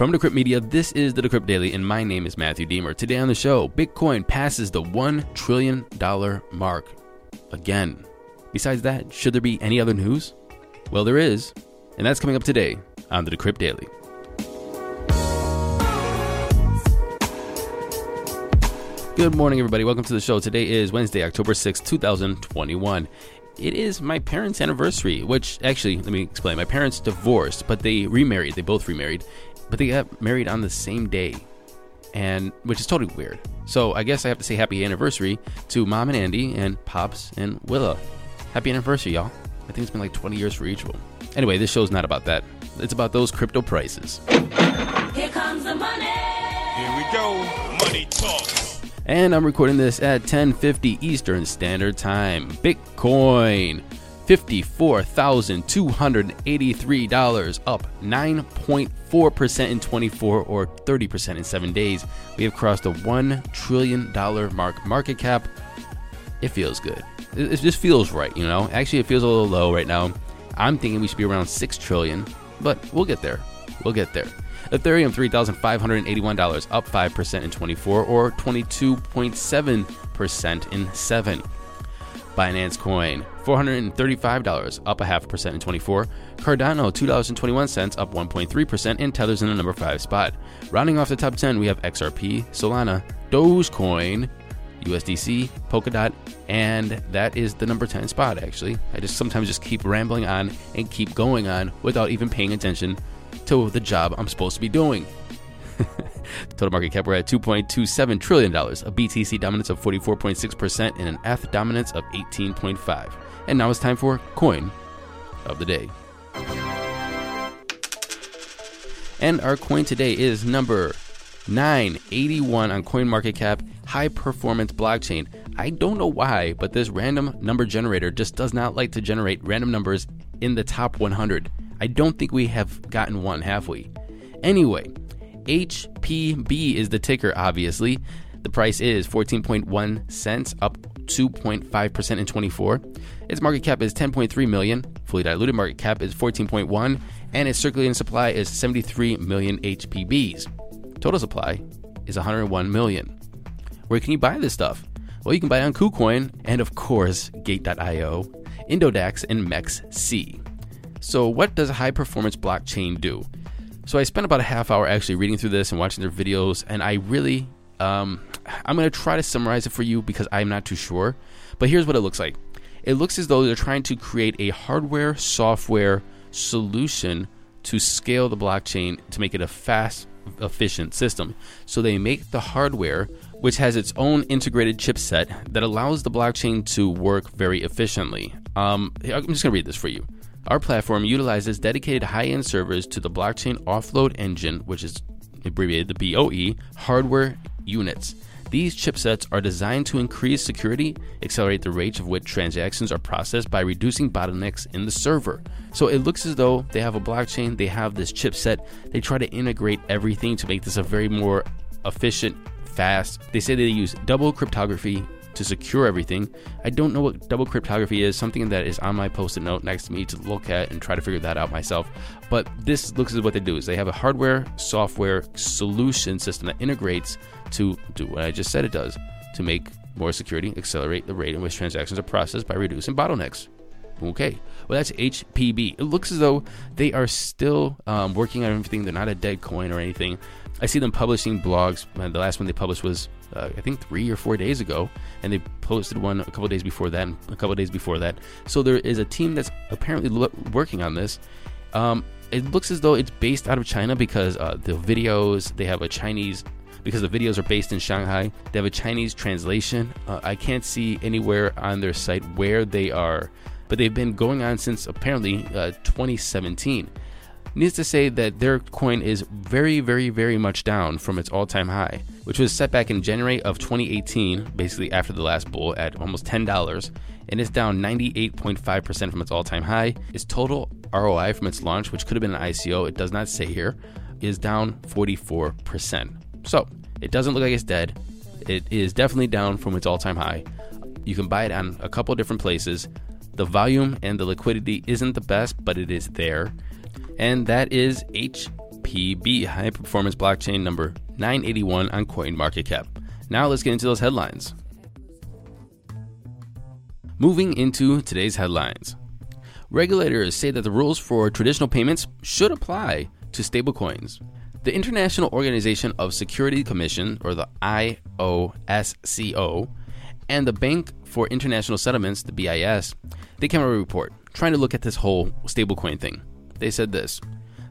From Decrypt Media, this is the Decrypt Daily, and my name is Matthew Diemer. Today on the show, Bitcoin passes the $1 trillion mark again. Besides that, should there be any other news? Well, there is, and that's coming up today on the Decrypt Daily. Good morning, everybody. Welcome to the show. Today is Wednesday, October 6, 2021. It is my parents' anniversary, which actually, let me explain. My parents divorced, but they remarried. They both remarried, but they got married on the same day, and which is totally weird. So I guess I have to say happy anniversary to mom and Andy and pops and Willa. Happy anniversary, y'all. I think it's been like 20 years for each of them. Anyway, this show's not about that. It's about those crypto prices. Here comes the money. Here we go. Money talk. And I'm recording this at 10:50 Eastern Standard Time. Bitcoin $54,283 up 9.4% in 24 or 30% in 7 days. We have crossed the 1 trillion dollar mark market cap. It feels good. It, it just feels right, you know. Actually, it feels a little low right now. I'm thinking we should be around 6 trillion, but we'll get there. We'll get there. Ethereum $3,581, up 5% in 24 or 22.7% in 7. Binance Coin $435, up a half percent in 24. Cardano $2.21, up 1.3%, and Tether's in the number 5 spot. Rounding off the top 10, we have XRP, Solana, Dogecoin, USDC, Polkadot, and that is the number 10 spot actually. I just sometimes just keep rambling on and keep going on without even paying attention to the job I'm supposed to be doing. Total market cap, we're at $2.27 trillion, a BTC dominance of 44.6%, and an ETH dominance of 18.5. And now it's time for Coin of the Day. And our coin today is number 981 on CoinMarketCap, high performance blockchain. I don't know why, but this random number generator just does not like to generate random numbers in the top 100. I don't think we have gotten one, have we? Anyway, HPB is the ticker, obviously. The price is 14.1 cents, up 2.5% in 24. Its market cap is 10.3 million. Fully diluted market cap is 14.1, and its circulating supply is 73 million HPBs. Total supply is 101 million. Where can you buy this stuff? Well, you can buy it on KuCoin and, of course, Gate.io, Indodax, and MEXC. So, what does a high performance blockchain do? So, I spent about a half hour actually reading through this and watching their videos, and I really, um, I'm going to try to summarize it for you because I'm not too sure. But here's what it looks like it looks as though they're trying to create a hardware software solution to scale the blockchain to make it a fast, efficient system. So, they make the hardware which has its own integrated chipset that allows the blockchain to work very efficiently. Um, I'm just going to read this for you. Our platform utilizes dedicated high end servers to the blockchain offload engine, which is abbreviated the BOE, hardware units. These chipsets are designed to increase security, accelerate the rate of which transactions are processed by reducing bottlenecks in the server. So it looks as though they have a blockchain, they have this chipset, they try to integrate everything to make this a very more efficient, fast. They say they use double cryptography to secure everything. I don't know what double cryptography is, something that is on my post-it note next to me to look at and try to figure that out myself. But this looks as what they do is they have a hardware software solution system that integrates to do what I just said it does to make more security, accelerate the rate in which transactions are processed by reducing bottlenecks. Okay, well, that's HPB. It looks as though they are still um, working on everything. They're not a dead coin or anything. I see them publishing blogs. Uh, The last one they published was, uh, I think, three or four days ago, and they posted one a couple days before that, and a couple days before that. So there is a team that's apparently lo- working on this. Um, it looks as though it's based out of China because uh, the videos they have a Chinese because the videos are based in Shanghai. They have a Chinese translation. Uh, I can't see anywhere on their site where they are, but they've been going on since apparently uh, 2017. needs to say that their coin is very, very, very much down from its all time high, which was set back in January of 2018, basically after the last bull, at almost $10, and it's down 98.5% from its all time high. Its total ROI from its launch, which could have been an ICO, it does not say here, is down 44%. So it doesn't look like it's dead. It is definitely down from its all time high. You can buy it on a couple different places. The volume and the liquidity isn't the best, but it is there. And that is HPB, High Performance Blockchain number 981 on CoinMarketCap. Now let's get into those headlines. Moving into today's headlines. Regulators say that the rules for traditional payments should apply to stablecoins. The International Organization of Security Commission, or the IOSCO, and the Bank for International Settlements, the BIS, they came out with a report trying to look at this whole stablecoin thing. They said this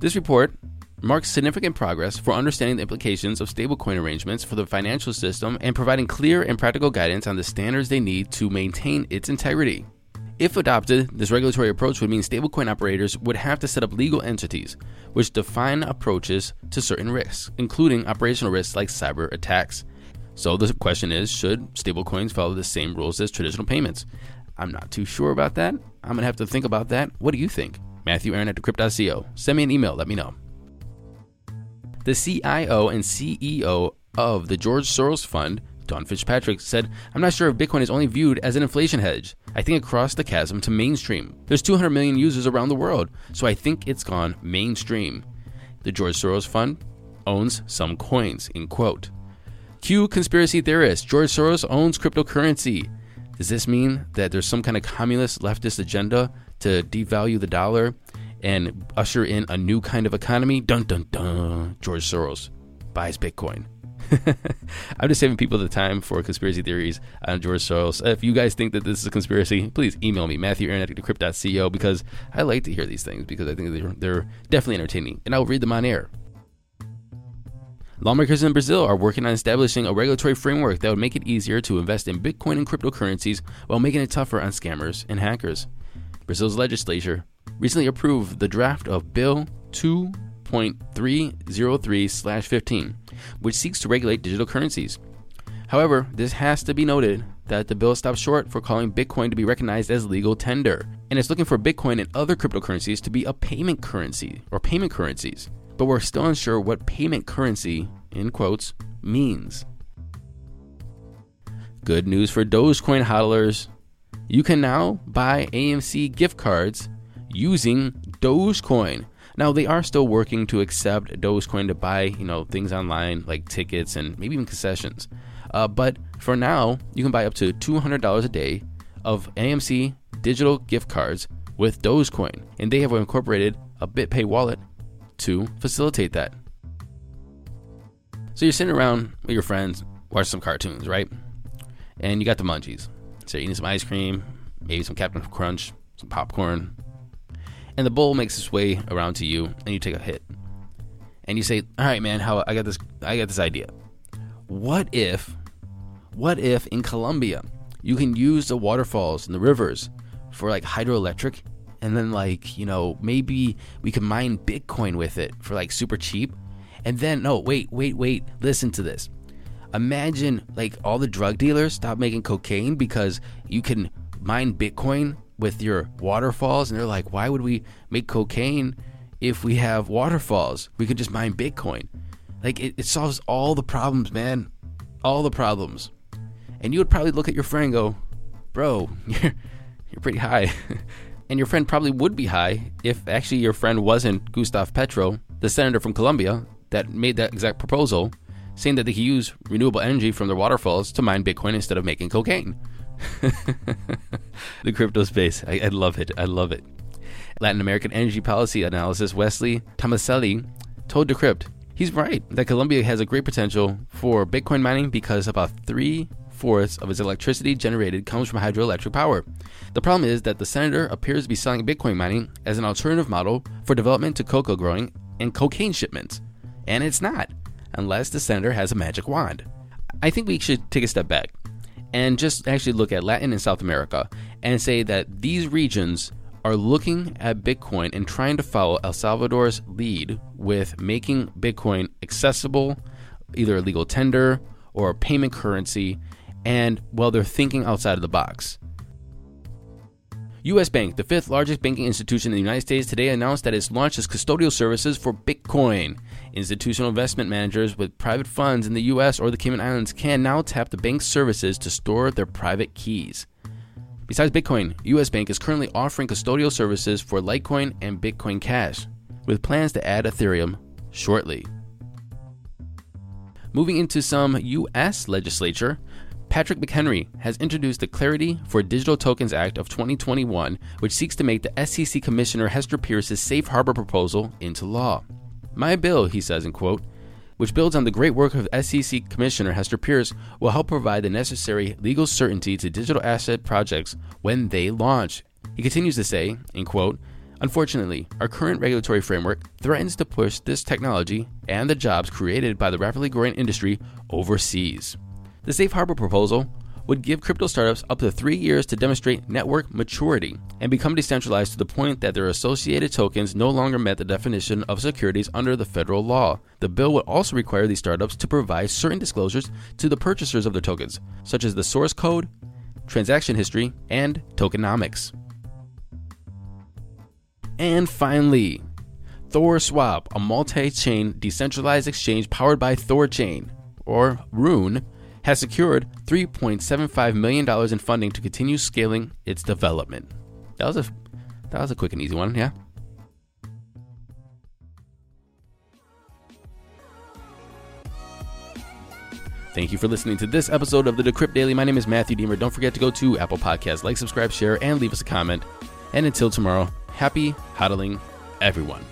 This report marks significant progress for understanding the implications of stablecoin arrangements for the financial system and providing clear and practical guidance on the standards they need to maintain its integrity. If adopted, this regulatory approach would mean stablecoin operators would have to set up legal entities which define approaches to certain risks, including operational risks like cyber attacks. So the question is should stablecoins follow the same rules as traditional payments? I'm not too sure about that. I'm going to have to think about that. What do you think? Matthew Aaron at decrypt.co. Send me an email, let me know. The CIO and CEO of the George Soros Fund Dawn Fitzpatrick said, I'm not sure if Bitcoin is only viewed as an inflation hedge. I think it crossed the chasm to mainstream. There's 200 million users around the world, so I think it's gone mainstream. The George Soros Fund owns some coins, in quote. Q conspiracy theorist, George Soros owns cryptocurrency. Does this mean that there's some kind of communist leftist agenda to devalue the dollar and usher in a new kind of economy? Dun dun dun. George Soros buys Bitcoin. I'm just saving people the time for conspiracy theories on George Soros. If you guys think that this is a conspiracy, please email me, Matthew Aaron at decrypt.co, because I like to hear these things because I think they're, they're definitely entertaining, and I'll read them on air. Lawmakers in Brazil are working on establishing a regulatory framework that would make it easier to invest in Bitcoin and cryptocurrencies while making it tougher on scammers and hackers. Brazil's legislature recently approved the draft of Bill 2.303 15 which seeks to regulate digital currencies. However, this has to be noted that the bill stops short for calling Bitcoin to be recognized as legal tender, and it's looking for Bitcoin and other cryptocurrencies to be a payment currency or payment currencies. But we're still unsure what payment currency, in quotes, means. Good news for Dogecoin hodlers. You can now buy AMC gift cards using Dogecoin. Now they are still working to accept Dogecoin to buy, you know, things online like tickets and maybe even concessions. Uh, but for now, you can buy up to $200 a day of AMC digital gift cards with Dogecoin, and they have incorporated a BitPay wallet to facilitate that. So you're sitting around with your friends, watching some cartoons, right? And you got the munchies. So you're eating some ice cream, maybe some Captain Crunch, some popcorn, and the bowl makes its way around to you, and you take a hit, and you say, "All right, man, how I got this? I got this idea. What if, what if in Colombia you can use the waterfalls and the rivers for like hydroelectric, and then like you know maybe we can mine Bitcoin with it for like super cheap, and then no, wait, wait, wait, listen to this." Imagine like all the drug dealers stop making cocaine because you can mine Bitcoin with your waterfalls and they're like why would we make cocaine if we have waterfalls? We could just mine bitcoin. Like it, it solves all the problems man. All the problems. And you would probably look at your friend and go bro you're, you're pretty high and your friend probably would be high if actually your friend wasn't Gustavo Petro the senator from colombia that made that exact proposal saying that they could use renewable energy from their waterfalls to mine bitcoin instead of making cocaine the crypto space. I, I, love it. I love it. Latin American energy policy analyst Wesley Tomaselli told Decrypt he's right that Colombia has a great potential for Bitcoin mining because about three fourths of its electricity generated comes from hydroelectric power. The problem is that the senator appears to be selling Bitcoin mining as an alternative model for development to cocoa growing and cocaine shipments. And it's not, unless the senator has a magic wand. I think we should take a step back and just actually look at Latin and South America and say that these regions are looking at Bitcoin and trying to follow El Salvador's lead with making Bitcoin accessible, either a legal tender or a payment currency, and well, they're thinking outside of the box. US Bank, the fifth largest banking institution in the United States, today announced that it's launched its custodial services for Bitcoin. Institutional investment managers with private funds in the US or the Cayman Islands can now tap the bank's services to store their private keys. Besides Bitcoin, US Bank is currently offering custodial services for Litecoin and Bitcoin Cash, with plans to add Ethereum shortly. Moving into some US legislature, Patrick McHenry has introduced the Clarity for Digital Tokens Act of 2021, which seeks to make the SEC Commissioner Hester Peirce's safe harbor proposal into law. My bill, he says in quote, which builds on the great work of SEC Commissioner Hester Peirce, will help provide the necessary legal certainty to digital asset projects when they launch. He continues to say, in quote, Unfortunately, our current regulatory framework threatens to push this technology and the jobs created by the rapidly growing industry overseas. The safe harbor proposal would give crypto startups up to three years to demonstrate network maturity and become decentralized to the point that their associated tokens no longer met the definition of securities under the federal law. The bill would also require these startups to provide certain disclosures to the purchasers of their tokens, such as the source code, transaction history, and tokenomics. And finally, ThorSwap, a multi chain decentralized exchange powered by Thorchain, or Rune has secured $3.75 million in funding to continue scaling its development. That was a that was a quick and easy one, yeah. Thank you for listening to this episode of the Decrypt Daily. My name is Matthew Diemer. Don't forget to go to Apple Podcasts, like, subscribe, share, and leave us a comment. And until tomorrow, happy hodling, everyone.